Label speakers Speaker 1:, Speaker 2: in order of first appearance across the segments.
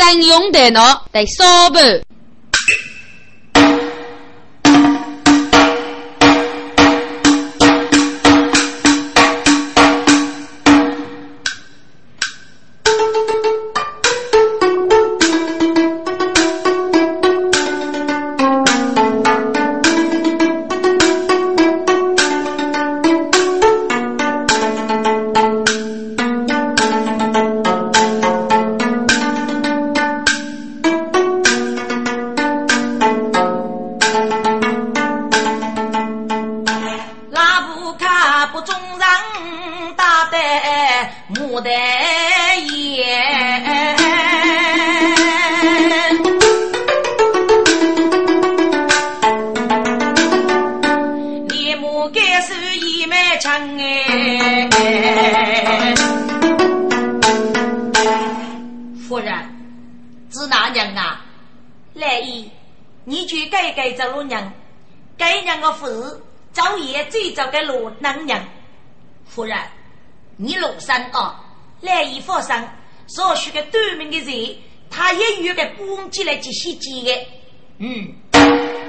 Speaker 1: 真用的呢，得说吧。
Speaker 2: 能人，夫人，你庐山啊，来一发生所需的短命的人，他也有个攻击来这些几的，嗯，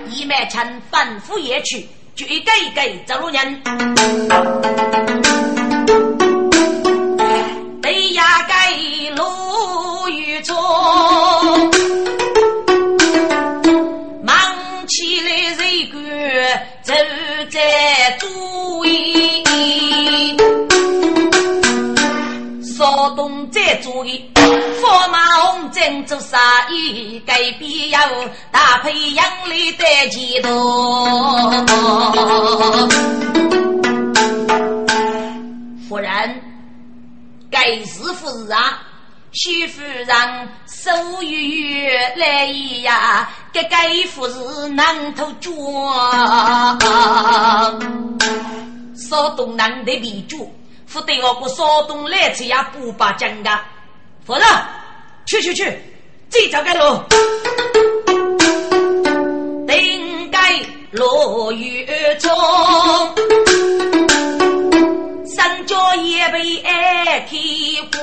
Speaker 2: 一脉成反复也去，就一个一个走路人，意，改变要搭配杨丽的前途。夫人，该是夫人啊，徐夫人手语来呀，该该夫人难头脚。少东难得比主。不对我国少东来吃呀，不把讲的，夫人，去去去，再找个路，顶盖落雨中，三脚也被爱开过，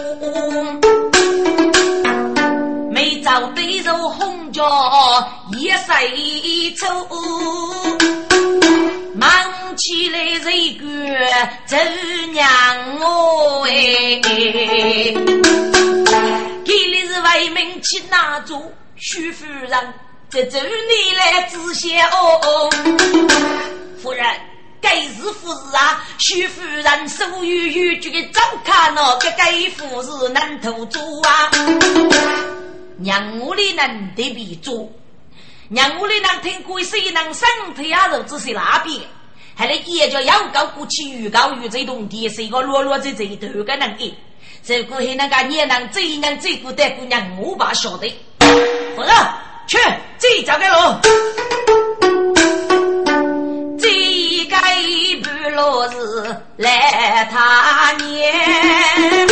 Speaker 2: 每朝对着红脚也谁抽。忙起来这个周娘我哎，给的是为民去拿住徐夫人，这周你来知晓哦。夫人，该是夫人啊，徐夫人所有有句的照看哦，这该夫是能投足啊。娘我的能得比足。娘屋里能听鬼谁能生腿啊肉只是那边，还得也叫要高过去预告与这动地是一个落落在这头个能给，这个还那个也能这样这个的姑娘我把晓得，不是去这找个喽，这个部落是来他年。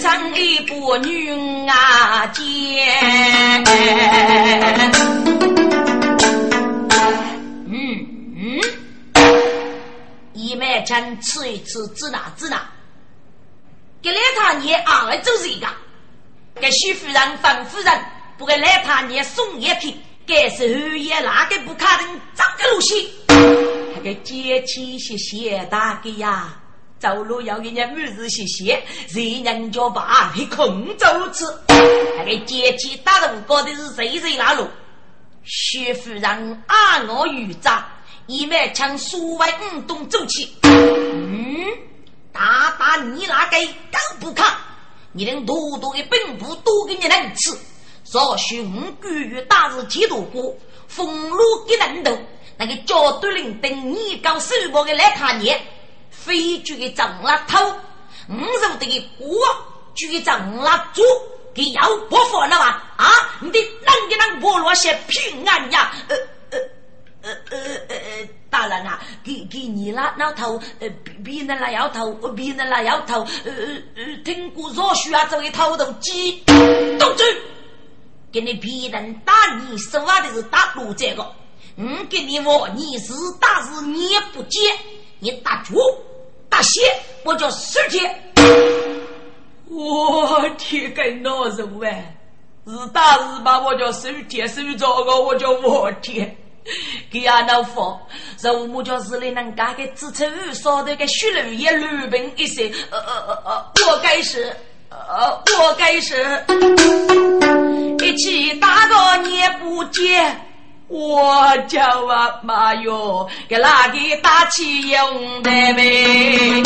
Speaker 2: 长一把女啊剑，一麦将吃一吃，指哪指哪，给来他娘二走这个，给徐夫人、范夫人不给来他娘送一瓶，该是后夜哪个不可能找个路线，还给接起谢谢大哥呀。走路要给人家每日谢谢，谁人家把你空走吃？那个阶级大路高的是谁谁那路？徐夫人按我预扎，一面将所谓五东走起。嗯，大大你那个更不看，你能多多的本部多给你能吃，少许五个月大日几多过，俸禄给人头，那个焦都领等你搞收报的来看你。非举个长拉头，五肉的锅举长拉猪，给要不服了吧？啊，你的啷个啷破落些平安呀？呃呃呃呃，大人啊，给给你那那头，呃，别人那摇头，别人那摇头，呃呃呃，听过若需要作为头头鸡，动嘴，给你别人打你说话的是打路这个，嗯，给你我你是打是你也不接，你打住。大些，我叫师姐。我天，该难受哎！是打是骂，我叫手天手糟糕，我叫我天。给俺老夫，肉木叫是来能干个支撑烧的个血流也流平一些。呃呃呃呃，我该是，呃我该是，一起打个你不接。我叫啊妈哟，给哪个打起用的呗？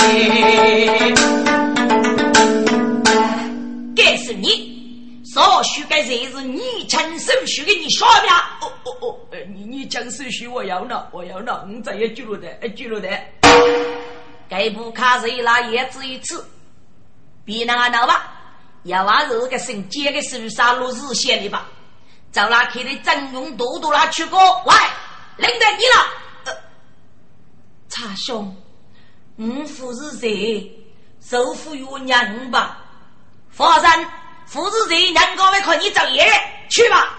Speaker 2: 该是你，少许该才是你亲手许给你刷的。哦哦哦，你你亲手许我要呢，我要呢，你这也记录的，记录的。该不卡谁那也只一次，别那个闹吧，要话是个姓杰的手杀落日线的吧。找那去的真勇多多那去过，喂，领得你了。查兄，五父是谁？首富有娘吧？佛山父是谁？娘高没看你找爷去吧。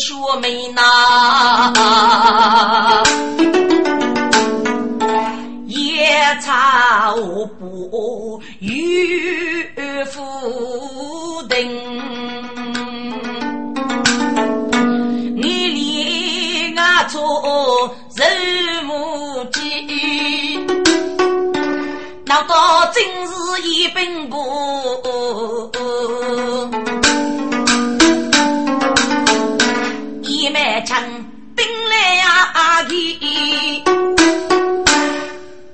Speaker 2: 学美呐，夜茶不与夫定，你连我做人母鸡，难道真是一本不？呀！一，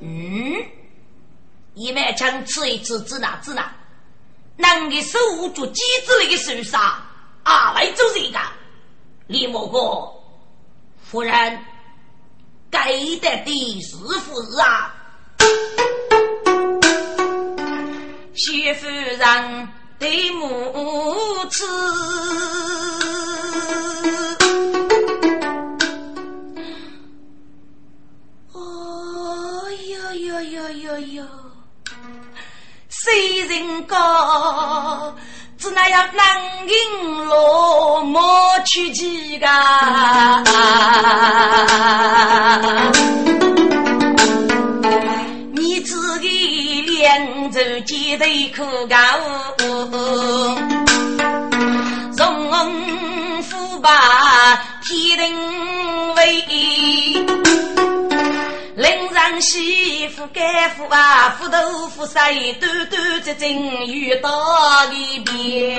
Speaker 2: 嗯，一枚枪吃一次，指哪指哪？男的手握住机子那个手上，啊，来做这个？李莫哥，夫人，该得的是夫人啊，媳妇人对母子。谁人高？只那样南京落寞去几个？你自己两手接头可高，荣富把天定位。临上媳妇干活啊，斧头斧筛，端端正正遇到一边。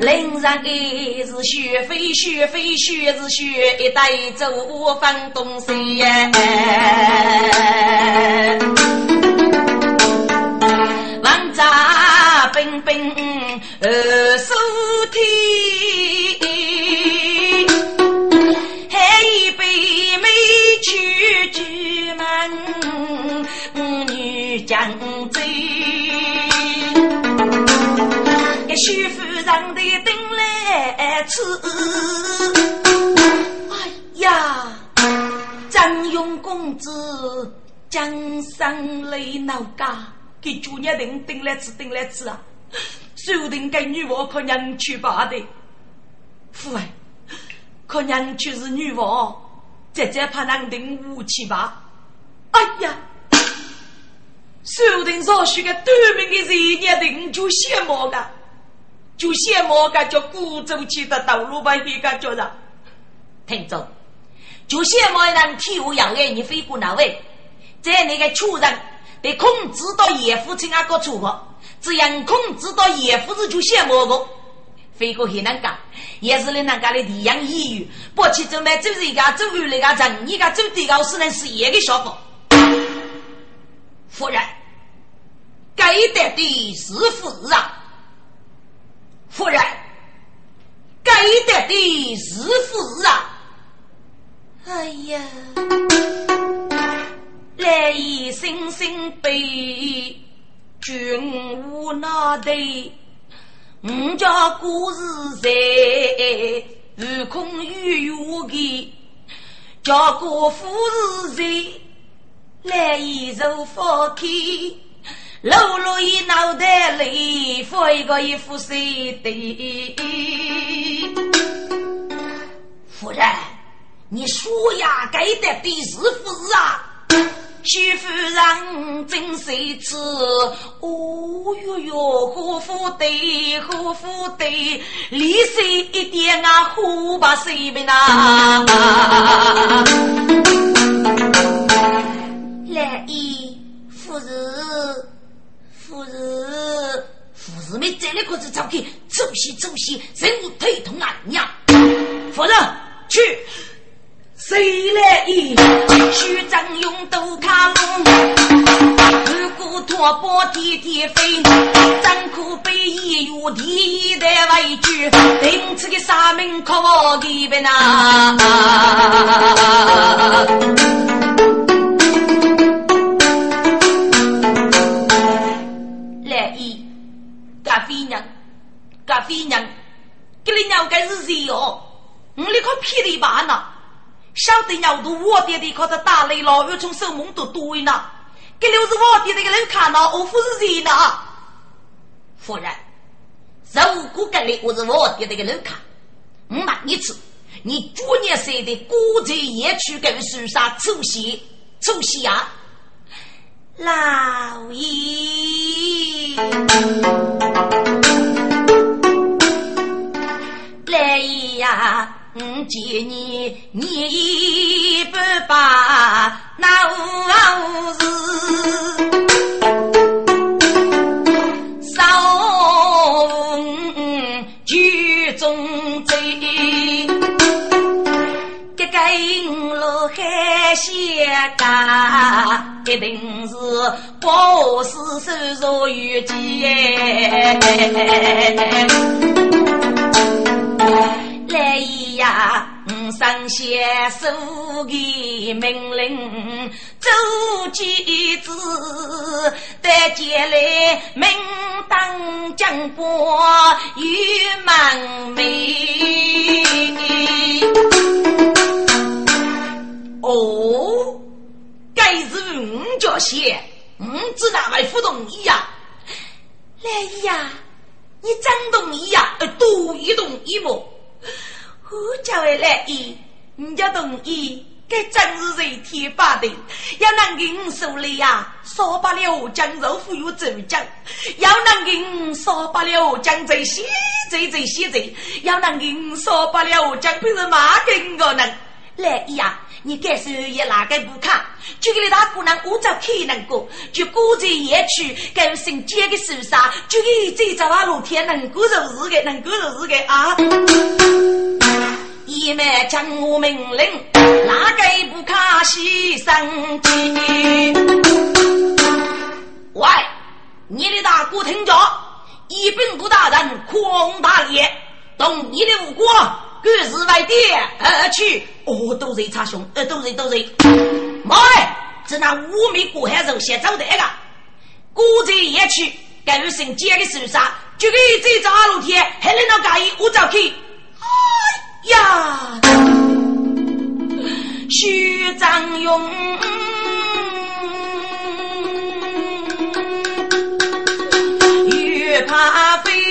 Speaker 2: 临上的是雪飞，雪飞，雪是雪，一带走放东西呀。王家奔奔二手天。将走，给徐夫人的等来吃。哎呀，张勇公子江山泪闹家，给主娘等等来吃，等来吃啊！注定给女王可娘去罢的。父爱，可娘去是女王。姐姐怕难定武器吧？哎呀，说定少许个短命的人年定就羡慕个，就羡慕个叫古走去的道路把一个叫上，听着，就羡慕人体无养爱你飞过哪位，在那个穷人被控制到叶父亲那个处罚，只要控制到叶夫子就羡慕我。飞过很难干，也是人那家的地样言语，不去走买走这个走路那个人，你个走地高是能是一个效果。夫人，该得的是夫人，夫人，该得的是夫人。哎呀，来一声声悲。君无那对，吾家故事在，悟空与有的，叫国夫是谁？来一手放开，露露一脑袋里，放一个一副谁的？夫人，你说呀，该得的是不是啊？徐夫人真谁知？哦哟哟，何夫对，何夫对，离谁一点啊？胡把谁们呐？来一夫人，夫人，夫人们这里可是早去走西走西，人物推动啊娘，夫人去。谁来意？虚张勇斗卡龙，如果托钵天天飞，张口被一月地的委屈，顶次个沙门可我给别呐。咖啡娘，给你娘该是谁哦？我你可霹雳吧呢？晓得鸟都我爹的，可是打雷了，又从手蒙都对呢。给六是我爹的个人看了，我夫是谁呢？夫人，如果跟你我是我爹的个人看，我问你次，你昨年生的古在夜去跟树上出血出血啊？老爷，哎呀！我见你你不把那无事，少举中罪，这个路海些干，一定是不是手手有钱。来呀！我上写书的命令，周几子带接来明当将官与满眉。哦，该是我叫写，我知哪位不同意呀？来呀！你真同意呀？多一同意不？我叫为来意，你家同意，该真是人天发的，要能给我手里呀，少不了江肉富有周江，要能给我少不了江在西在在西在，要能给我少不了江不是马跟个能来意呀。你该是也哪个不看？就给你大姑娘我找可能过，就过在夜去，该生煎的手上，就给这早啊露天能够做事的，能够做事的啊！一面将我命令，哪个不看牺牲机？喂，你的大姑听着，一本部大人狂大烈，动你的武功。各自外地而去，哦，都是差兄，呃，都是都是。妈嘞，是那五米过海肉先走的那个，古在也去，该有生煎的手上，就给这张阿罗天，还能到介意我找去。哎呀，徐张勇，越怕飞。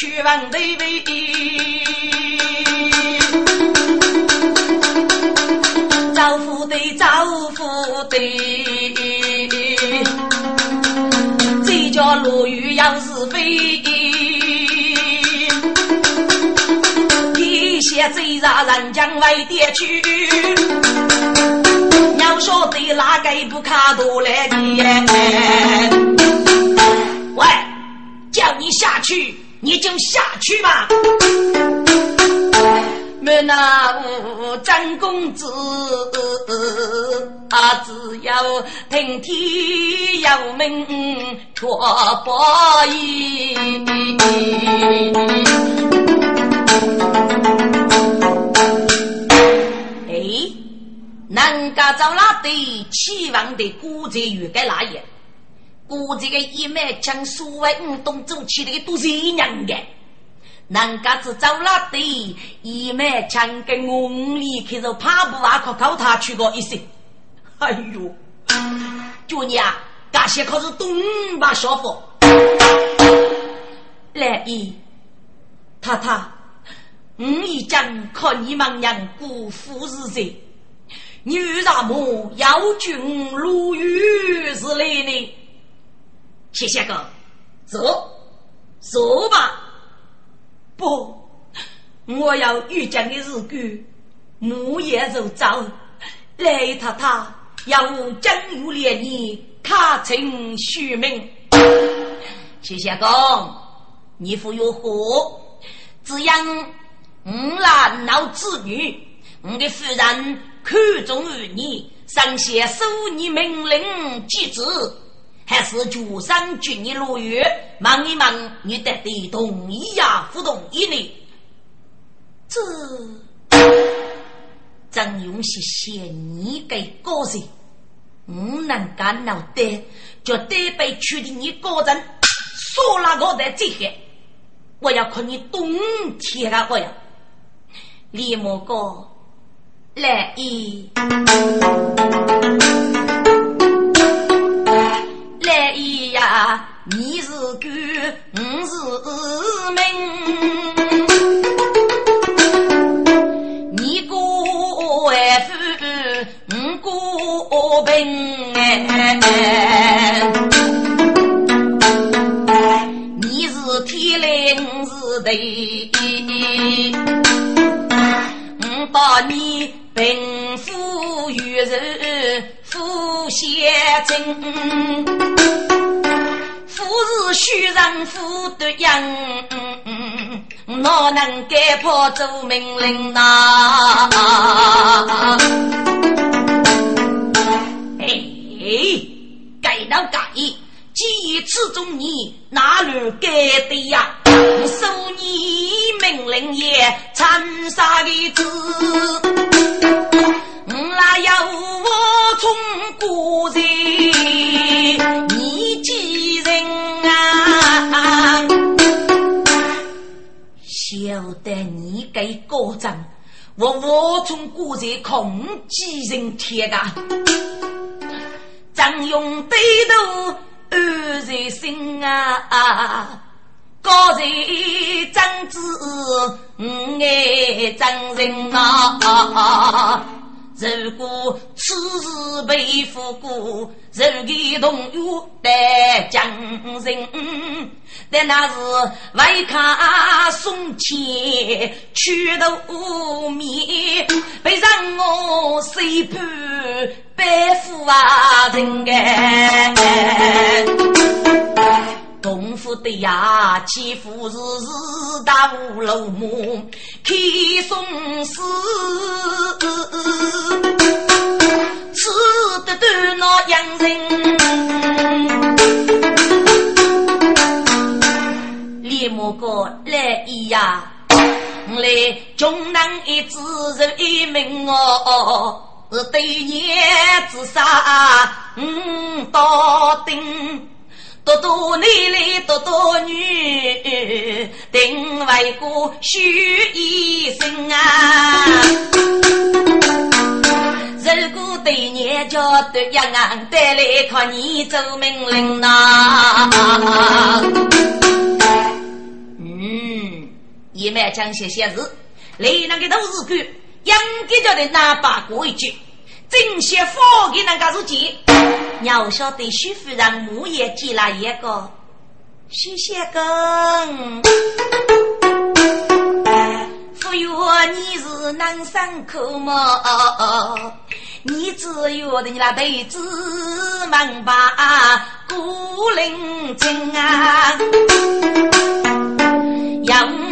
Speaker 2: 去往对位，招呼的招呼的，这叫落雨要是飞，天下最让人将外地去，要晓得哪个不卡多来的？喂，叫你下去。你就下去吧。没那五张公子啊，只要听天由命，错不义。哎，人家找那对期望的古宅有个哪样？古宅的一脉将所谓五动走起的都是一样的。人家只找那对一脉将跟我离开着怕不啊？可靠他去过一些。哎呦，就你啊，这些可是东把小伙。来一，太太，我已将看你们娘辜负日子，女大母要君如玉是来呢。谢谢哥，走，走吧。不，我要遇见的日子，木叶如早。来太太，要我江湖连你卡成虚名。谢谢公。你父有祸，只养五男老子女。我的夫人看重于你，尚且收你命令机制，还是主上军你入狱？忙一忙，你得得同意呀，不同意呢？这张勇是嫌你给个人，我能干脑袋，就得被确定你个人，说那个的这些。我要看你冬天啊！我呀李莫哥来一哎呀！你是官，我是民。你过万富，我过贫。你是天来，我是地。我把你贫富与人富相争。虚人富的样，哪能改破做命令呐？哎，改到改。几次中你哪里该的呀？受你命令也参杀的子，我那要我从古人，晓得你给高张，我我从古人恐几人贴的，张勇背头。二在心啊，高在长子，五爱长人啊。如果此时被俘过，如给同学得将人，但那是外卡送钱，去头面，被让我谁判背负啊人哎。功夫的呀，欺负是是大五楼母，开送死，吃得端那洋人。李莫哥来一呀，来穷男一子人一命哦，是对年自杀嗯，到顶。多多男来多多女，定为个许一生啊！如果对年家对样啊，带来靠你做命令呐！嗯，一脉讲些些事，来那个都是个养给家的那把过一句。正些放给那个是钱，要晓得徐夫人木也寄来一个徐仙公，夫约你是南山口么？你只有的你那辈子门把孤零精啊，养。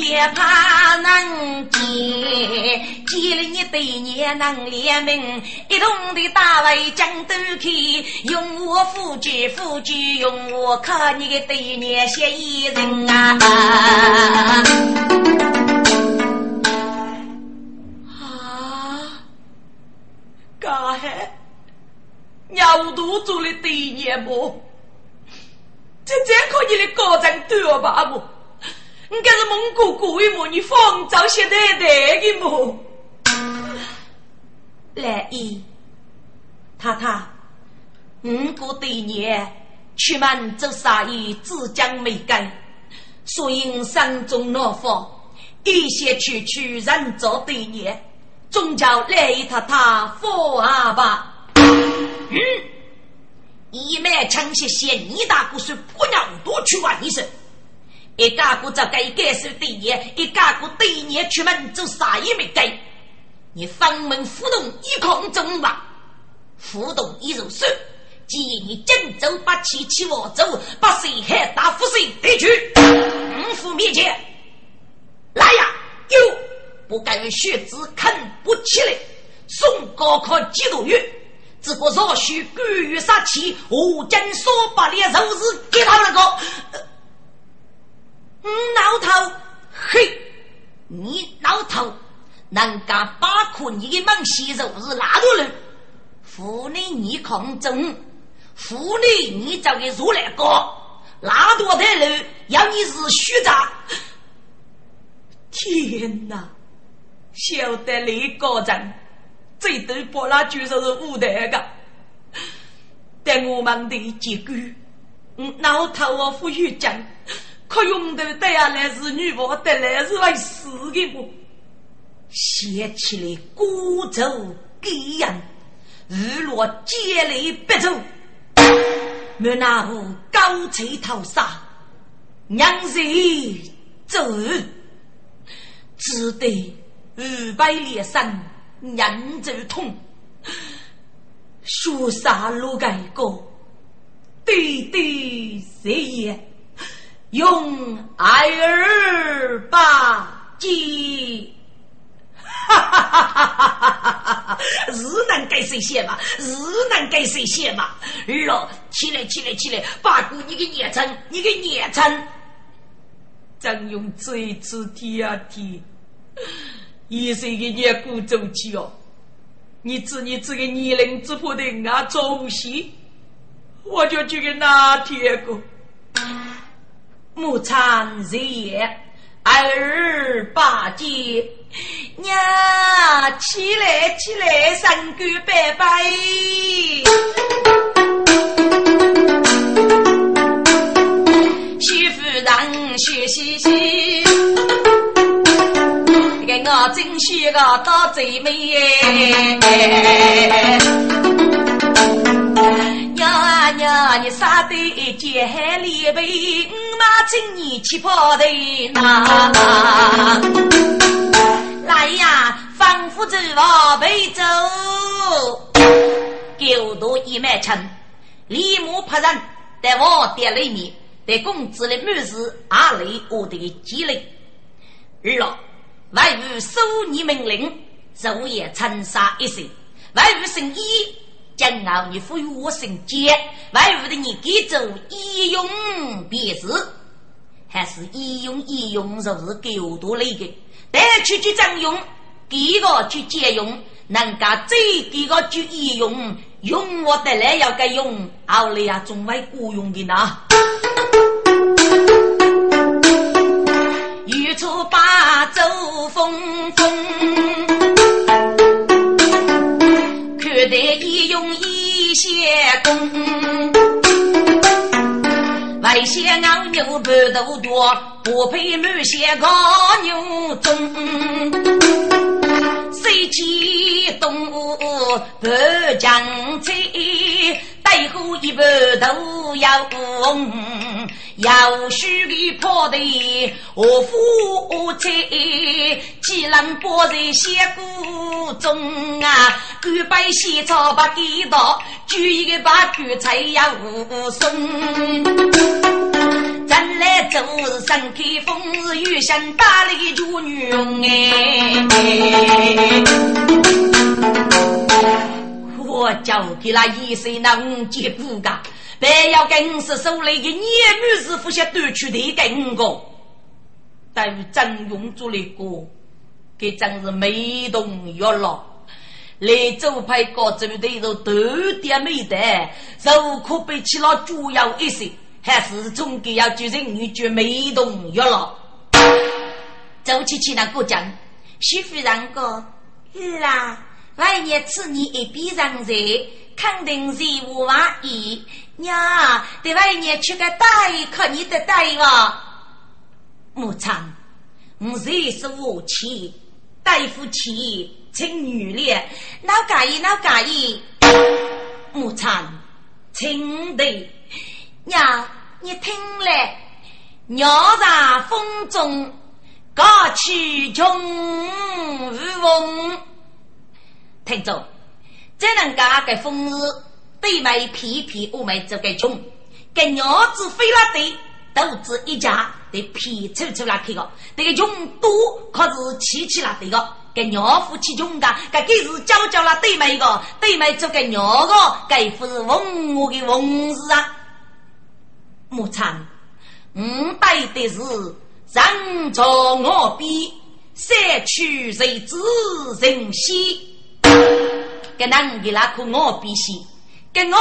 Speaker 2: 也怕能见了你对年能联名，一同的大为江都去，用我夫君夫君，用我靠你的对年谢一人啊！啊啊！干嘿，我都做了对年不？这这可你的高枕对吧不？你这是蒙古故意么？你放早些代代的么？来一，太太，五过对年出门做生意，只讲没干，所以山中老方一些区区人做对年，终叫来一太太佛阿吧。嗯，一脉枪械线，你大姑说姑娘多去玩一声。一家姑这该该收对年，一家姑对年出门做啥也没干。你房门互动一空中吧，互动一入手，既你荆州八七七我走，把谁海大富谁得去，五虎面前，来呀！有不敢学子肯不起来，送高考几个月，只顾若许甘于杀气，我今说把脸肉是给他那个。嗯，老头，嘿，你老头，能干把苦你的猛西肉是哪多人？妇女你抗争，妇女你找个如来哥，哪多的人要你是虚诈？天哪，晓得你个人，这对波拉就说是无德的，但我们的结局，嗯，老头我不与讲。可用头带下来是女婆，带来是为死的不？写起来孤舟给人，日落接来别走。莫那户高吹头杀，娘子走，只得二百连山人走痛，雪杀路盖过，对对谁也。用爱儿把计，哈哈哈哈哈哈！日能给谁写嘛？日能给谁写嘛？儿哦，起来起来起来！八姑，你个孽称，你个孽称！张勇这次提啊提，一岁个孽姑走起哦！你知你这个年龄之破的啊，做戏，我就这个哪天过？暮餐日夜，儿把戒，娘起来起来，三姑拜拜。媳妇让学习习，给我真是个大嘴妹娘啊娘啊，你杀得一件海里背，五马青你起跑的那，来呀，仿佛走往北走，狗多一满称，立马派人在我店里面，在公子的满是阿雷我的积累，二老外务收你命令，昼夜称杀一声，外务生意。将傲你赋予我圣洁，外务的你给做义勇便是，还是义勇义勇就是够多那个，带去去征用，给个去借用，能够最给个去一用，用我得来要该用，后来呀总会雇佣的呢。玉出八州风风。绝对一用一些功，外些牛牛不头多，不配满些高牛中。谁去东不将菜，带后一半都要红。要须的破的何夫妻，既能包在血骨中啊！干杯鲜草把给到，举一个把干菜呀无松。咱来做三开风，是雨香打了一脚女哎！我交给那一岁能接不噶？不要跟是手里的年女士夫些短去的跟个，但与张勇做的歌，给真是美动月老。来州派高州的肉头点没得，肉可被起了主要一些，还是总该要举人女绝没动药了。周琪琪那个讲，媳妇让个是啊，万一此你一笔上在，肯定是无万一。娘，得外年去个带，可你的带哇？牧场，我这是武器，大夫气，请女烈，哪介意哪介意？牧场，请的娘，你听嘞，鸟在风中，高起穷如风。听着，这能噶个风日。对麦皮皮，我们这个穷，跟鸟子飞了的，都子一家的皮抽出来去个，这个穷多可是气气了的个，跟鸟夫妻穷的，这个是教教了对麦个，对麦这个鸟个，这不是文我的文字啊！牧场，我带的是人着我比，山去谁知人稀，跟那给那颗我比稀。跟我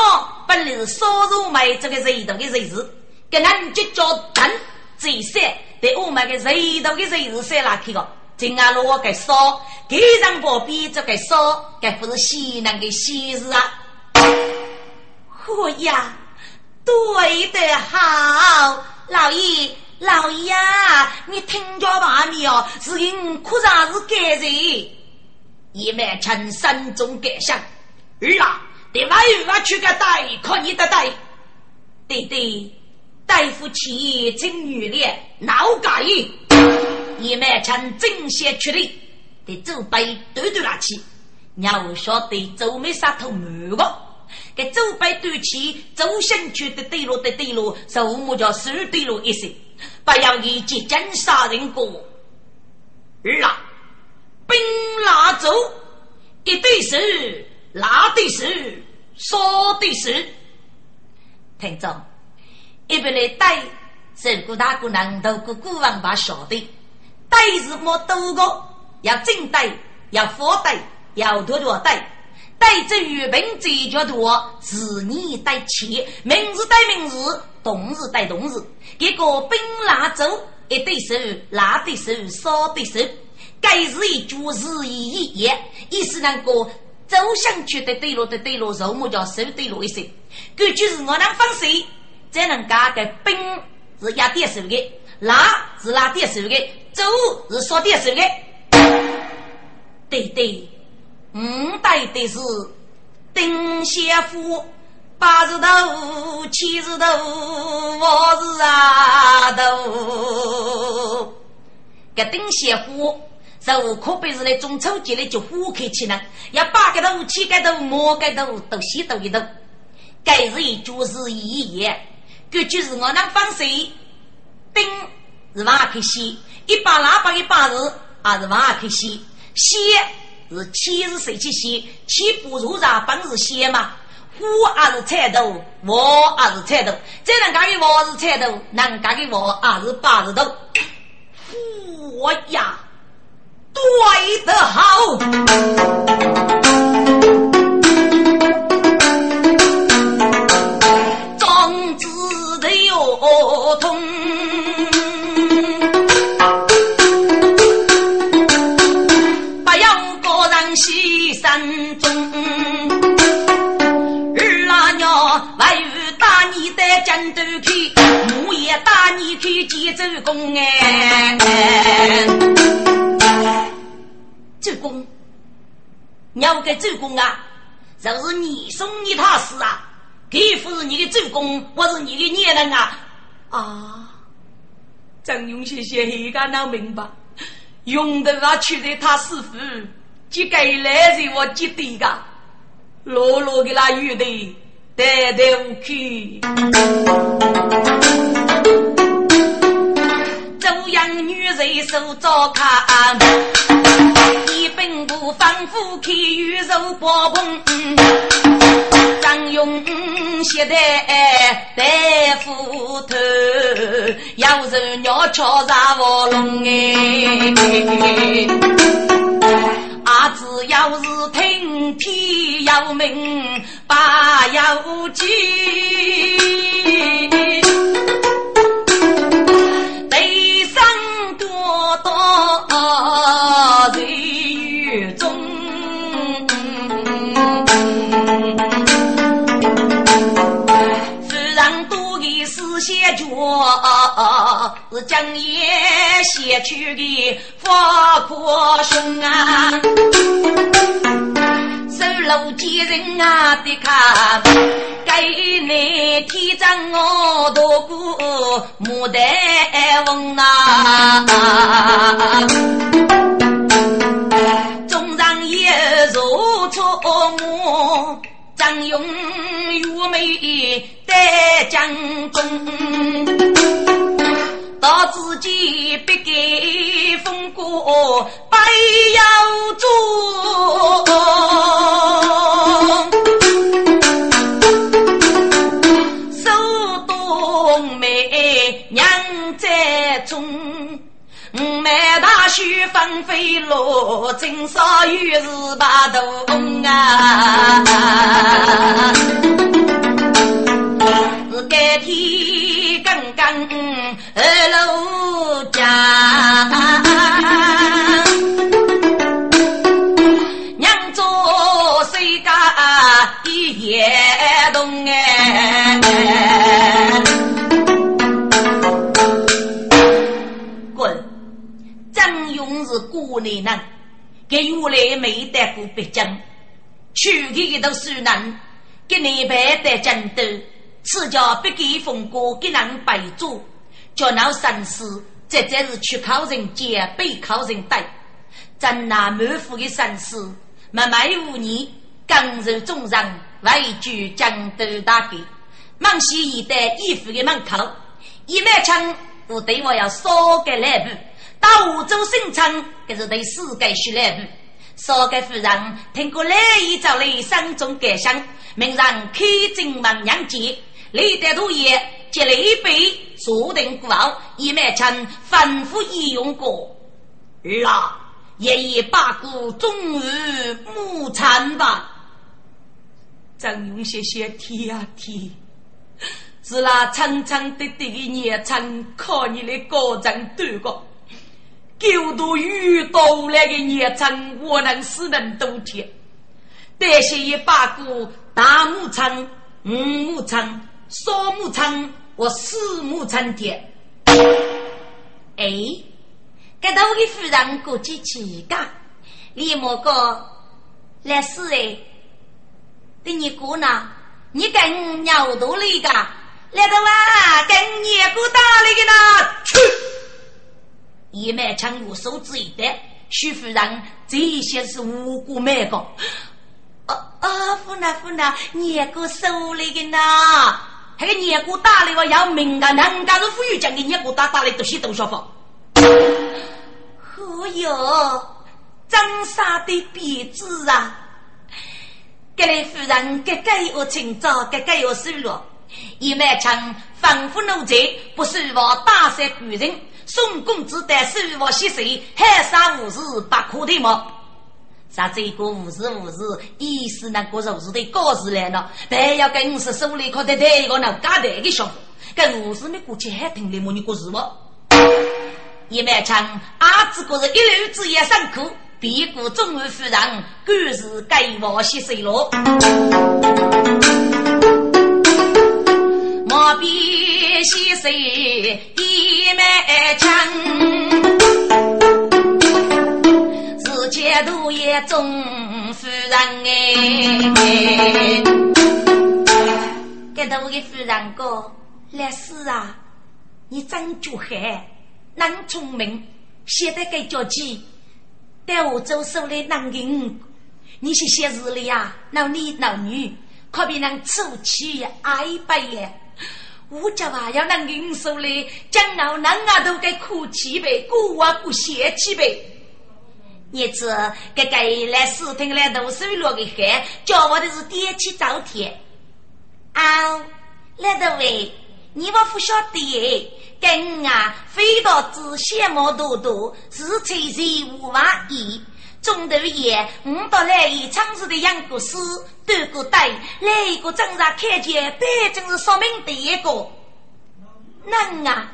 Speaker 2: 本来是烧肉卖这个热头的日子，跟俺就叫等最少对我们个热头的日子晒拉去个，今俺如果给烧，给上不比这个烧，该不是西南的西日啊？嚯呀，对的好，老爷老爷，你听着吧你哦，是因可啥是改人，一满成山中改相，儿啊！你万一我去个带，可你的带，对对，大夫妻真女烈，闹改意，你们趁正邪出力，得走背对对拿起，要晓得走没杀头没个，给走背对起，走先去的对路的对路，什么叫手对路一些，不要以结真杀人过，儿啊，兵拉走，一对手。拉的是，说的是，听着，一边来带，是古大姑娘头个古王把晓得，带是么多个，要正带，要反带，要多多带，带着语文最叫多，字你带起，名字带名字，动词带动词，一个兵拉走，一对手，拉的手，说的手，该是一句日意一言，意思那个。走向去的对路的对路，肉木叫手对路一些。根据是我能放水，才能加个兵是压点手的，拉是拉点手的，走是说点手的。对对，五代的是丁先夫，八字头，七字头，我是啊头，个丁先夫。这可不是来中秋节的就火开起呢，要八个头、七个头、毛个头都洗头一头。该日一就是一夜，这就是我那放水，丁是往去洗，一把喇叭一把是还是往去洗，洗是七是谁去洗？七不如啥本是洗嘛？火也是菜头，我也是菜头，这人家的我是菜头，人家的我还是八字头。火呀！对得好，壮志的要通，不要个人牺牲中。儿拉娘，外遇打你的战斗去，母也打你去接走公哎。周公，要给周公啊，这是你送你他死啊，给不是你的周公，我是你的孽人啊！啊，张勇先生一个闹明白，用得他娶的他师傅，就该来是我记得的，落落的那女的，带带无去。女人手照看。一本部仿佛开宇宙爆棚，张勇携带带斧头，要人鸟敲上卧龙哎，阿那只要是听天由命，把有计。是些脚，是将爷写去的发阔胸啊，手路见人啊的看。给你天真我多过牡丹翁啊，纵然也如错误，张勇玉美在江中，到自己别给风过白腰中。须纷飞落，今朝又是白头啊！是该天刚刚二楼家，娘做谁家一夜动哎？滚！张勇是过来人，给原来没得过北京，去的都是人，给你白的真多，此家不给封过给人白做，叫那绅士，这才是去考人接，被考人带，真那满腹的绅士，慢慢无你，刚柔中人，外居江都大给，忙西一带衣服的门口，一满枪，我对我要少个来步。到湖州生产，这是对世界学来的。少个夫人听过来一招来山中感想，命人开金门娘节，李德都爷接了一杯，坐定过后，一面称吩咐一用过。老，爷爷八姑终于母产吧。张勇谢谢天啊天，是那长长的的年长，靠你的高人对过。狗都遇到来的年成，我能死能多天。但些一把股大木仓、五木仓、少木仓，我四木仓的。哎，给到的夫人过去乞丐，李莫哥来是哎，对你姑呢？你跟鸟头了一个，来的哇，跟你姑大了个呢？去。一脉枪我手指一的，徐夫人这些是无辜卖的。啊啊，夫人夫人，年过手里的呢？那个年过大了，我要命啊！人家是富裕讲的，年过大大的都是多少方？哦哟，长沙的鼻子啊！这里夫人格格有情操，格格有收入。一脉枪防护奴才，不是我大山古人。宋公子带手握溪水，海上无事不可的么？啥这个无事无事，意思那个如是的高事来了，但要跟是手里靠的太一个那家的个小伙，跟无事没过去还听的么？你过是么？一满枪，阿子个是一路子也辛苦，屁股终于夫人，更是该我溪水了。莫比溪水。一脉枪，前途也中夫人。哎！给头的夫人。哥，来世啊，你真绝海，能聪明，写得个脚气，带我走手里能赢。你是写字的呀，男女男女，可比能出气挨白耶。我家娃要能领受嘞，将老人。啊都该哭泣呗，过啊过邪气呗。你子给给来试听来读书落的汗，教我的是点起早天。啊，来的喂，你我不晓得，跟啊飞到子羡慕多多，是吹水无话意，中头夜，我到来以昌子的养过师，端过带，来一个正上开见，毕竟是说明第一个。能啊，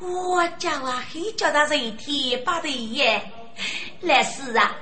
Speaker 2: 我叫啊，黑叫他人天八的耶，来世啊，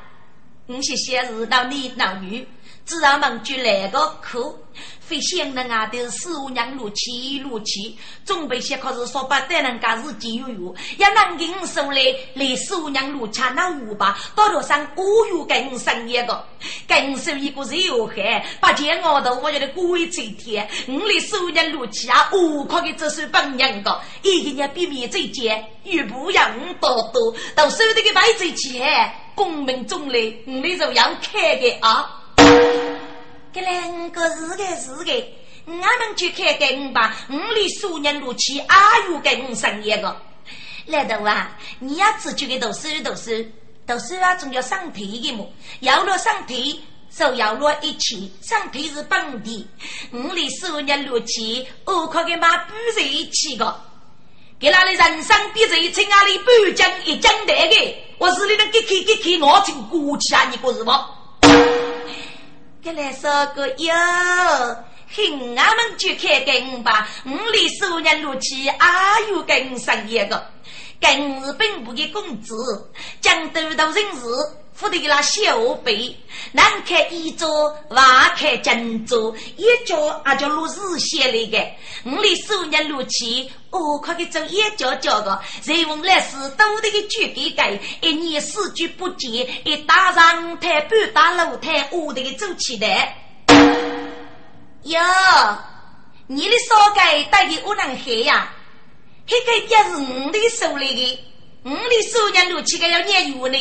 Speaker 2: 我些些日到你当女，自然门就来个苦。非想人啊，都是四五娘怒气怒气，准备些可是说不得人家是金悠悠，也能给我手来来四五娘怒气那五吧，到头上我又给我生一个，给我生一个热汗，把钱熬头我觉得鬼吹天，我来四五娘怒气啊，我可给这是本人个，一个人比面最贱，越不让多多，到手里个买最钱，功名中来，我来就要开的啊。这两个是个是个，俺们就看跟吧。五里数年路去，阿有跟生一个。来头啊，你要自己给读书读书，读书啊，总要上题的么？要落上题，就要落一起。上题是本地，五里数年路去，我可给妈不在一起个。给那里人生比在青阿里半江一江的个，我是你那给给给给我请过去啊，你不是吗？给来说个哟，哼，俺们就开根吧。五里数年路去，阿有跟上一个，跟日本部的公子，江都头人士，扶的那小辈，南开一座，外开金座，一脚啊叫落日写来的。五里数年路去。我可给走一脚脚的，人文来时都得个举给改，一年四句不见，一打上台半打楼台，我得个走起来。哟，你的烧盖带给我能喝呀？这个也是我的手里的，我的手娘录起个要念油呢，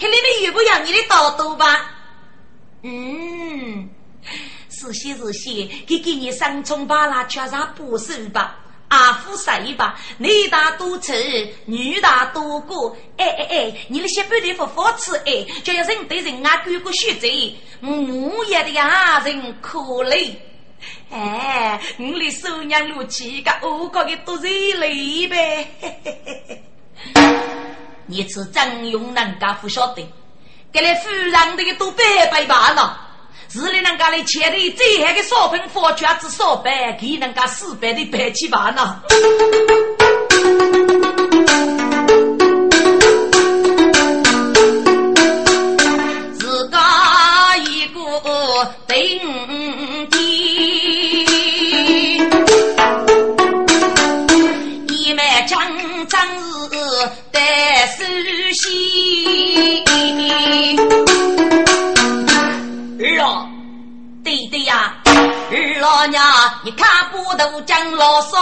Speaker 2: 还里面有不要你的刀刀吧？嗯，是些是些，给给你三葱八辣吃上补手吧。阿夫谁吧？男大多丑，女大多过。哎哎哎，你那些不得不扶持哎，就要人对人啊，管个学贼，木也的呀，人可怜。哎，我的手娘怒气个，我搞个都热泪呗。你是张勇人家不晓得，给来富人的都白白罢了。是你人家来钱的最后的烧饼佛圈子烧白，给人家四百的白起办了。老娘，你看不都讲老少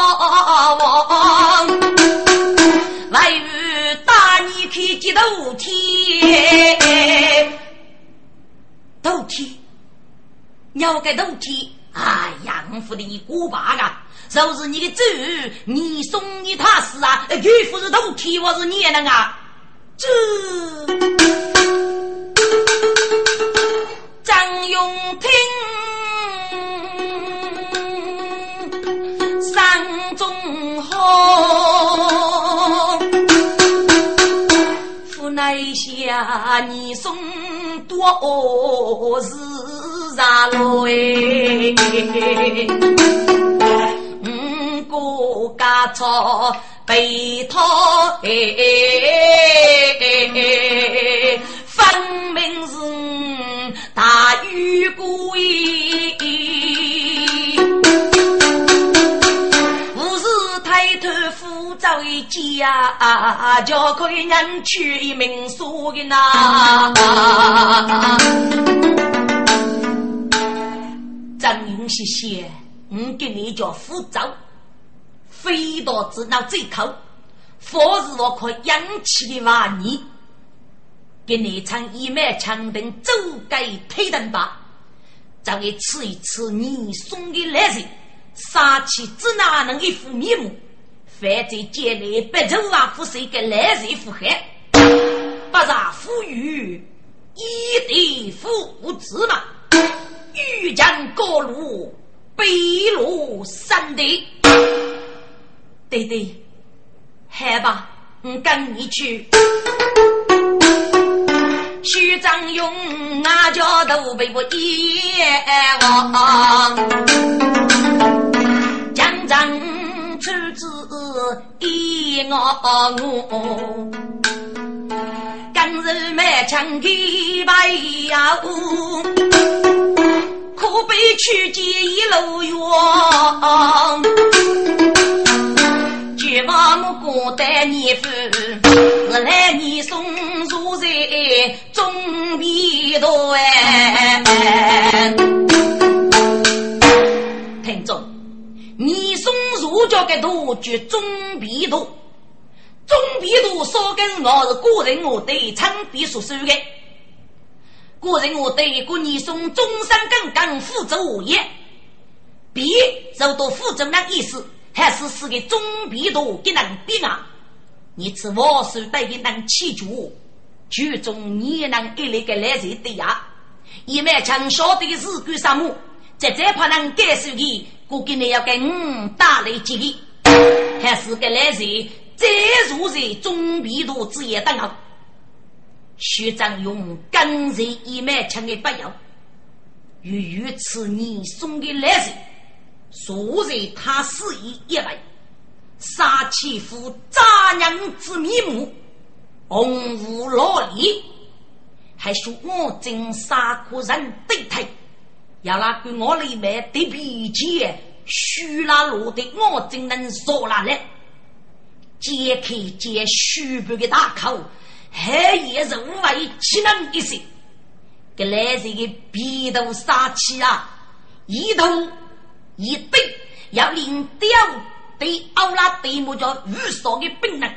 Speaker 2: 王，外遇打你去接头天，头天，要个头天，哎呀，我扶的你过把啊，就是你的主，你送你他死啊，绝不是头天，我是你能啊，这。张永听，山中好，府内下你送多是啥路哎？五个家草被讨哎，分明是。大雨归，不扶着一家，就可以人取一名说的呐。张勇谢谢，我给你叫扶着，飞到子那最口，否是我可养起的娃你。给你唱一脉枪等走该推灯吧，再给吃一吃你送的来人，杀气只哪能一副面目？犯罪劫来白头发夫谁给来人祸害？不让富裕，一地富子嘛？欲将高路，北路山的，对对，好吧，我跟你去。徐张勇啊，家都被我一忘，江江出子一我我，刚日买枪给白呀乌，可悲去见一路远。绝望我过得年富，日来你送入在中边度哎。送入家的多就中皮度，中皮度说跟我是个人我对长皮所收的，个人我对过年送终身刚刚负责物业，皮受到负责那意思。还是是个中鼻头给人逼啊！你吃我手带的能气住，剧中你能给那个来谁的呀？一满枪晓得是干什么？再再怕能感受的，估计你要给我打雷几个，还是个来人再入在中鼻头之夜等候。学长用刚才一满枪的不要，与如此你送给来人。所在他肆意一来，杀妻夫渣娘之面目，红无老力，还说我真杀过人对头，要拉给我里面的脾气，虚拉罗的我真能说了来，揭开这虚白的大口，还也是无为岂能一些，给来人的鼻头杀气啊，一头。一对要领掉对奥拉对木叫无数的本能，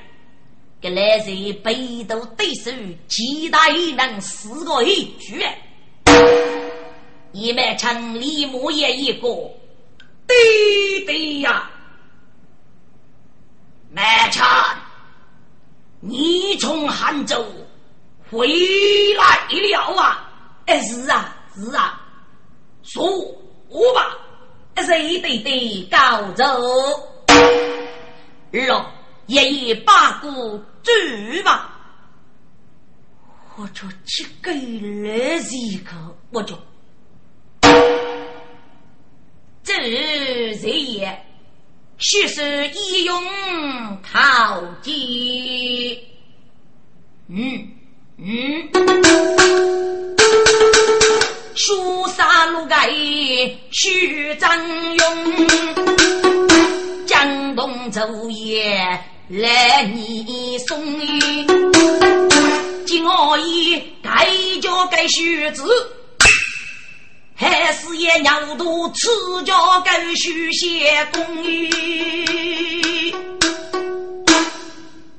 Speaker 2: 给来人背头对手，其他也能四个一举。一满城里木也一个，对对呀，满城，你从杭州回来了啊？哎，是啊，是啊，说吧。谁对对高走？咯，爷爷把鼓走吧。我就去给了一个，我就这人也，须是一用陶机。嗯嗯。书杀路盖徐张勇，江东昼夜来你送，今我已改叫改徐子，还是也娘都赐教改徐写公寓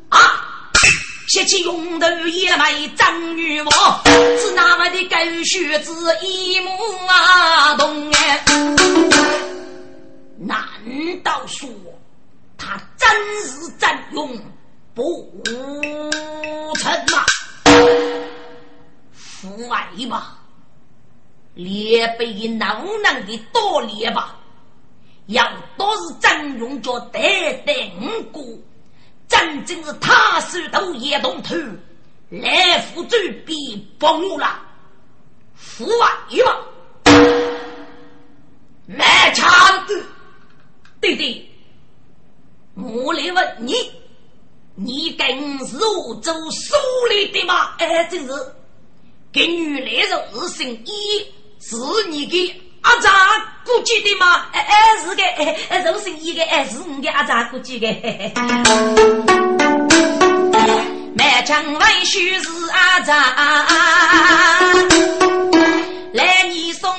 Speaker 2: 啊。写起勇头也来张女王，是那么的狗血子一目啊动哎？难道说他真是真用不成吗？父爱吧，列被恼难的多列吧，要都是真勇叫得等过。真正是他手头也动头，来福州必崩了。父啊，一望，卖枪的，对对，我来问你，你跟是我做手里的吗？哎，真是，给女来人是姓一，是你的阿丈估计的吗？哎哎，是的，哎哎，是姓一的，哎，是你的阿丈估计的。满腔文须是阿丈，来你送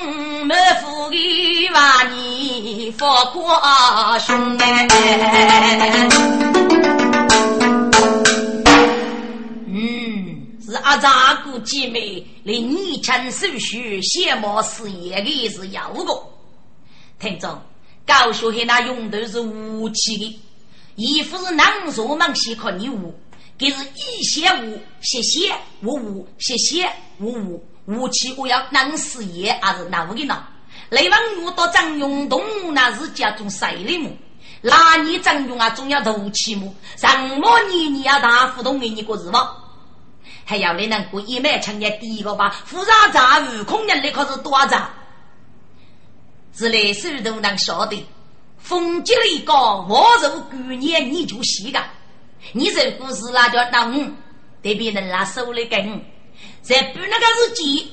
Speaker 2: 满府的话，你福夸兄哎。阿丈姑姐妹来你亲手续写毛事业的是有个。听着，高学黑那用的是武器的，衣服是能说忙些可你武。给是一些武，谢谢武武，谢谢武武，武器我要能事业还是哪个的呢？雷王我到张永东那是家中谁的么？那你张永啊，总要斗气么？什么你你要大富东给你过日吗？还要你能过一脉强也第一个吧？复杂杂悟空人的可是多杂，自来水都能晓得。风吉了一个，我如过年你就死个。你这故事那叫那五，对别人拉手里跟，在不那个日记，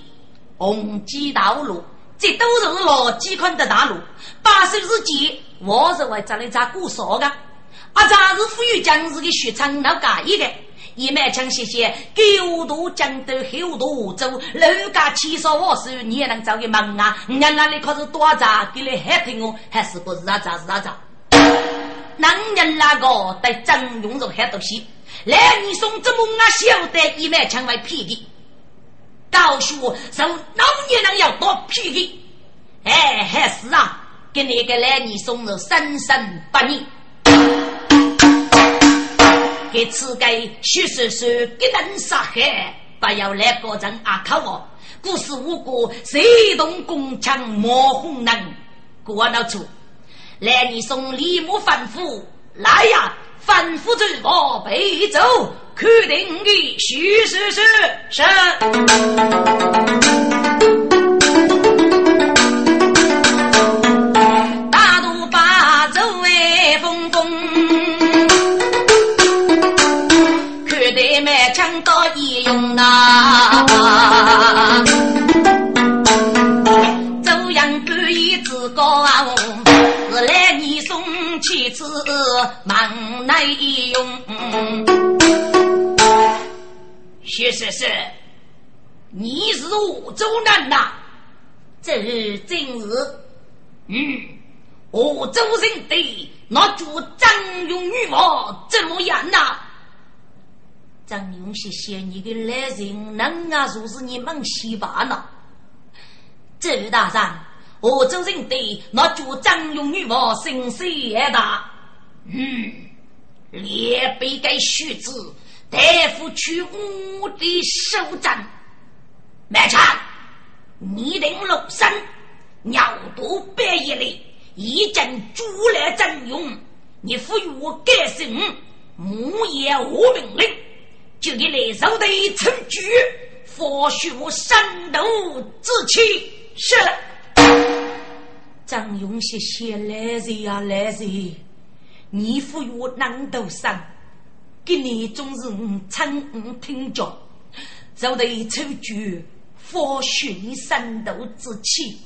Speaker 2: 红旗道路，这都是老几款的大路。八十日记，我是为这里咋过少的？啊，咱是富裕将士的血场那干一个。一满腔谢谢，九度江都后度走，人家七少我手，你也能找个忙啊？俺那里可是多杂，给你害听我，还是不是啊？咋是啊？咋？男人那个在张永荣很多西，来你送这么啊小的一满腔为脾气，告诉我受老年人要多脾气，哎，还是啊，给你个来你送了三三八年。给此个徐叔叔给人杀害，不要来保证阿靠我。故事无辜，谁动宫墙莫红人过了处。来，你送礼物反复来呀，反复走我背走，肯定的徐叔叔是。啊，周阳不义自高是来你送妻子忙内用。薛师师，你是我州人呐？这日正日，嗯，我州人的那主张勇女王怎么样呐？张勇谢谢你的来人，能啊，如是你们喜吧呢？周大人，我周人对那叫张勇女王声势也大。嗯，列被给须知，大夫去我的手掌。满场，你定陆生，鸟多百一里，一阵竹来张勇，你赋予我改姓，木也无命令。就给来受的惩处，或许我生怒之气是了。张勇贤贤来人啊来人，你负我那么多，给你总是我从不听教，受的惩处。佛训三斗之气，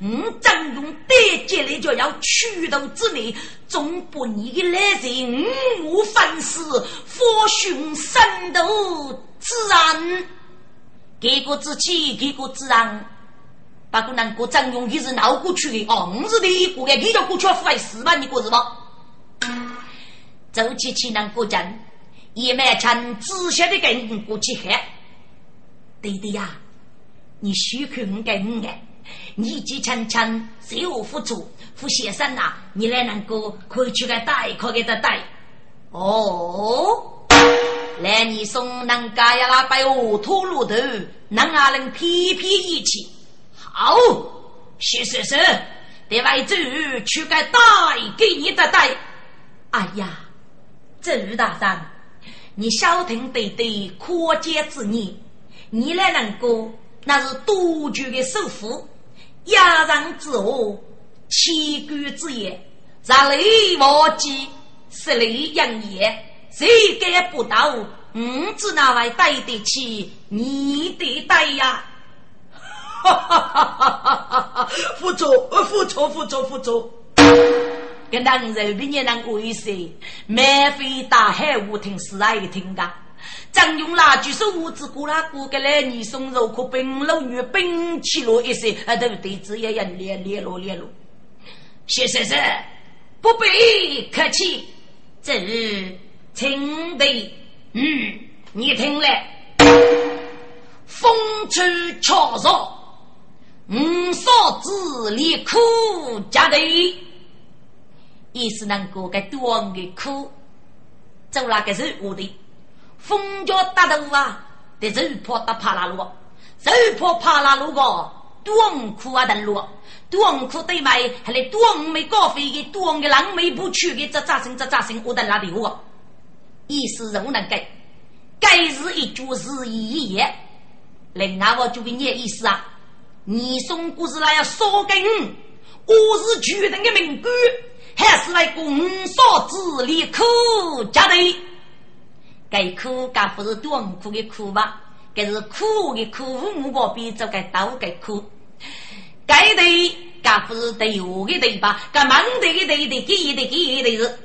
Speaker 2: 我张勇得接来就要驱斗之内，总不你的来人，我反思佛训三斗自然，给个之气，给个自然。不过那个张勇也是闹过去的哦，我是第一个，你叫过去要付死吧？你过是吧？周琪琪那个讲，一满枪只晓得跟过去喊，对的呀。你许可我给我爱，你既强强，谁我付出？付先生呐，你来能够可以去个带，可给他带。哦，来你送人家呀那摆恶土路头，能啊能皮皮一起。好，徐先生，得外走去个带给你的带。哎呀，周大人，你小听对对，可见之言，你来能够。那是多局的首富，压上之后，千古之言，让雷忘记，十里扬言，谁敢不到？我只那位对得起你的带呀！哈哈哈哈哈哈！付出，付出，付出，付出。跟男人比你能过一些，免费大海无听是爱听的。张勇那举手五指过啦过个来，你送肉可冰楼女冰起落一些，啊，对不对？只要要联联络联络。谢先生，不必客气，这是请的，嗯，你听来，风吹草少，五嫂子离苦家的，意思能够给多的苦，走那个是我的。风脚打头啊，得肉破打爬拉路，肉破爬拉路个短裤啊登路，短裤对买还来短没高飞的短的浪没不去的，这咋生这咋生我等拉的我，意思是我能给，该是一句是一言。另外我就给你意思啊，你送故事来要说给我，我是巨人的命官，还是来公嫂子里苦家的？该苦该不是短苦的苦吧？该是苦的苦，五个比这个刀该苦。该对该不是对我的对吧？该忙对的对的，给的给一的是。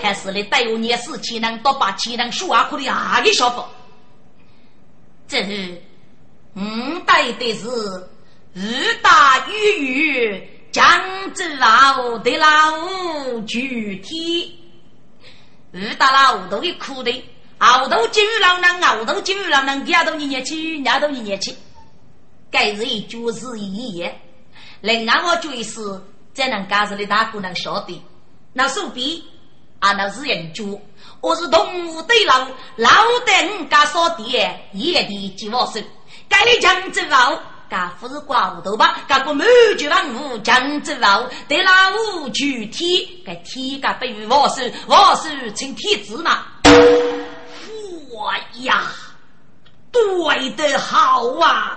Speaker 2: 还是你对我你死气能多把气能说话可的哪个小伙？这是。五代的是日大雨雨，江浙老的老具体，日大老头的苦的，熬头金鱼老能熬头金鱼老能，丫头你年轻，丫头你年轻，该是一句是一言。另外我就是在能干子的大姑娘晓得，那手臂啊那是人猪，我是动物对老老的五家扫地，夜的几瓦手。该江浙佬，噶不是挂糊头吧？噶个满卷万物江浙佬，对老五具体，该体噶对于我是我是请体字嘛？我呀，对的好啊！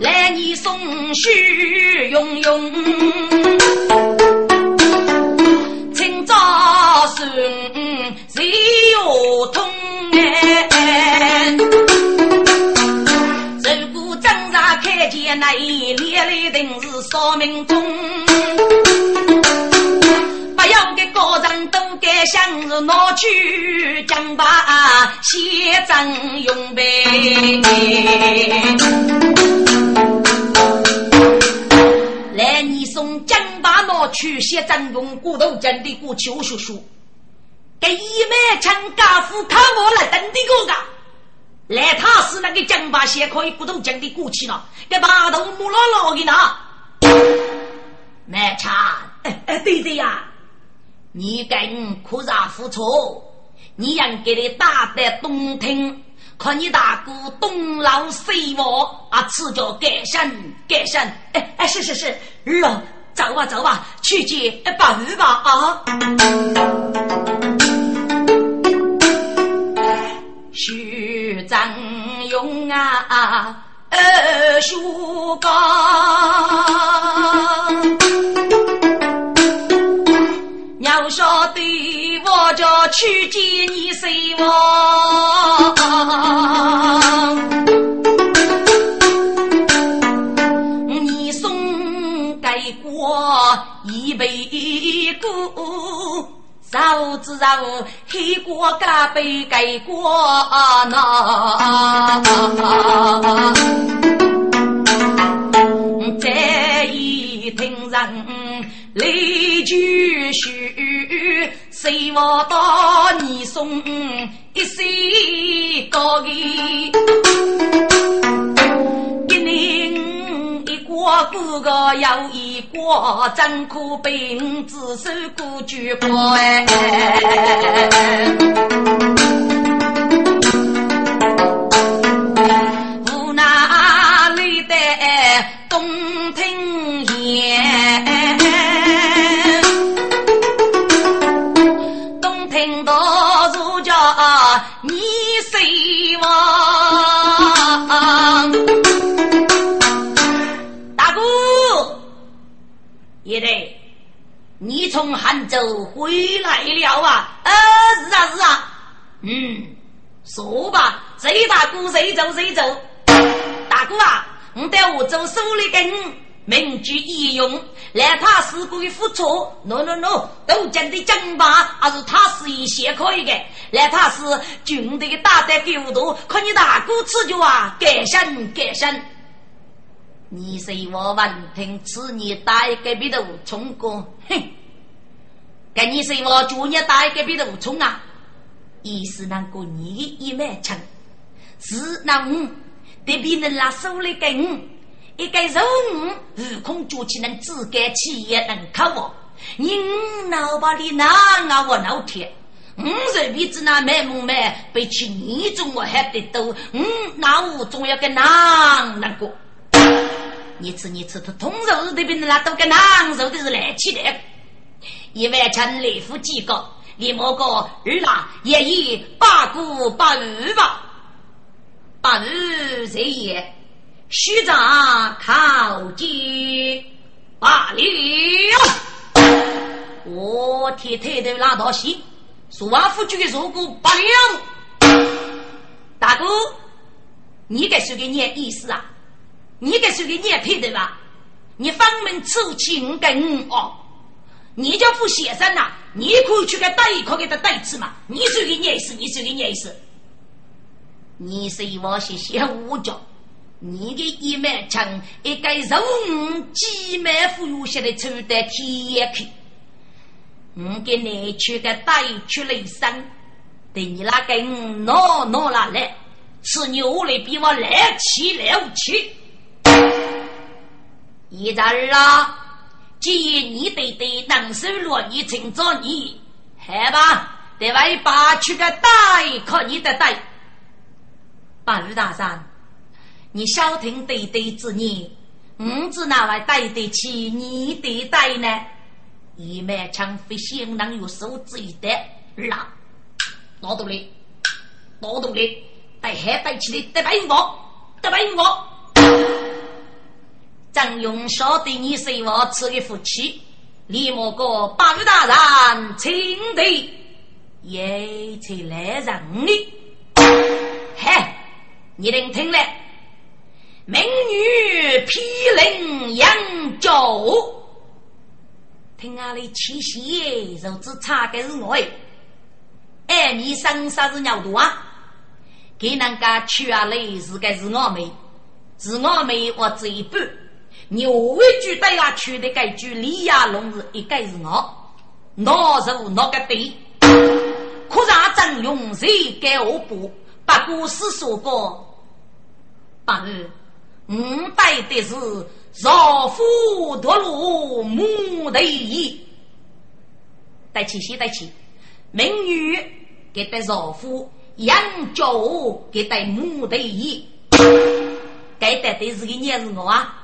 Speaker 2: 来，你送许用用，请早顺。谁有通看见那一列列定是少民众，不要给个人都该想着拿去将把写真用呗。来，你送将把拿去写真用，骨头真的过去我说说。给一枚枪家父看我来等的个个，来他是那个江把鞋可以不都讲的过去了，给把头木老老的呢。买枪，哎哎对对呀，你跟可啥付出？你让给你打的东听，看你大哥东老西望啊，此叫改善改善。哎哎是是是，儿走吧走吧，去接把鱼吧啊。张勇啊，二叔高，要说对我就去见你谁王，你送给我一杯酒。绕子绕，黑锅加杯盖锅那。这一听人来句续，谁我到你送一岁高礼，给你。我哥哥有一个，真可被我自首过句过哎。从杭州回来了啊？呃，是啊，是啊。嗯，说吧，谁大哥谁走谁走？大哥啊，我在我州手里跟名句义勇，来他事故的付出。no no no，都讲的讲吧，还是他是一些可以的。来他是军队的大胆狗多，可你大哥吃酒啊，改善改善。你是我闻听此年大隔壁的冲哥，哼！跟你是我昨日大隔壁的冲啊！意思那个你一脉枪，是那五对别人拉手里给五，一个肉五悟空举起能自干企业能靠我，你脑把里哪啊我老天！五十鼻子那卖木卖，比起你中我还得多，嗯，那我总要跟哪那个。你吃你吃，他通肉这边的那都跟狼肉的是来气的。一万成来福几个，你莫个二郎也以八股八二吧，八二在也，虚长靠近罢了。我天天的拉到西，说完夫君如果罢了，大哥，你该是个念意思啊？你该是个念配的吧？你方门出情跟哦。你就不写生呐？你可以去个代课给他代词嘛？你是个念思，你是个念思。你是一往些些五角，你的一脉枪一个肉几脉富有些的抽得天去。我给你去个带去雷生，对你那个闹闹了来，吃牛来比我来气来气。一阵儿啊！既然你对对能收落你成着你，好吧？得外把出个带，靠你的带。八日大山，你消停对对之言，我只哪位带得起你的带呢？一满枪飞行能有手指一的啦，老多哩，老多哩，带还带起的得白我，得白我。张勇晓得你是我赐的福气，李莫哥八路大人请的，也才来让你。嗨，你能听了？美女披领扬州，听俺的气息，肉质差个是我哎。哎，你生啥子鸟毒啊？给人家娶啊来是个是我妹，是我妹我这一半。牛尾句对啊，取的该句李亚龙是一个是我，哪是哪个对？可让张勇谁给我补？把故事说过，八日，我带的是饶夫夺路母的意，带起先带起，美女给带饶夫，杨家给带母的意，该带的是个娘是我啊。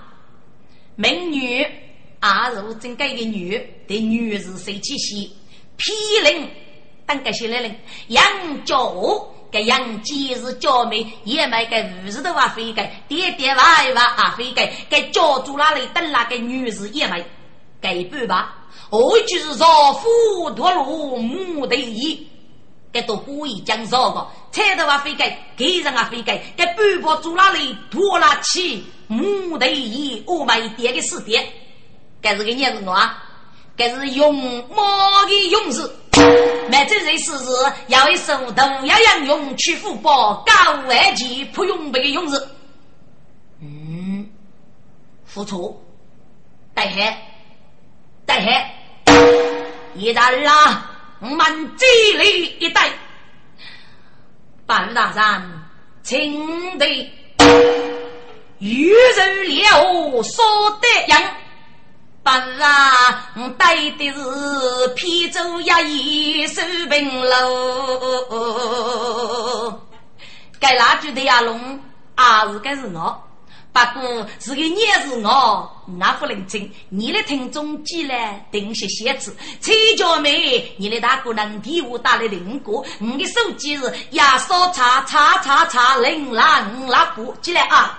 Speaker 2: 美女，阿如真该个女，对女士谁气息？批令，当个些来人，杨九，个杨姐是娇妹，也买个五十多万飞个，爹爹娃娃啊飞个，给教主那里等那个女士也买，给半吧。我就是少妇脱路母的衣，该都故意讲少个，菜头啊飞个，给人啊飞个，给半包主那里拖拉起。母的衣，我买一点个四点，该是个年子啊，该是勇猛的勇士。买这人是是要一手同样样勇去福报高外级不用备的勇士。嗯，付出，带黑，带黑，一大啊，我们这里一带，半大山，请的。遇人了，说得样，本啊带的是皮州衙役收平喽。该哪句的呀龙，啊是该是我，不过是个你是我，我不认真。你来听中间来等些些子，崔家妹，你来大姑娘替我打来零个，你的手机是压缩叉叉叉叉零五啦五。起来啊。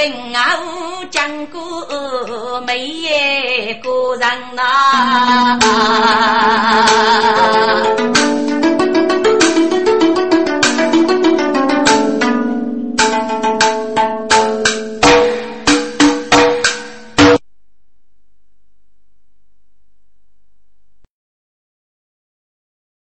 Speaker 2: 为本啊！讲过每一个人呐。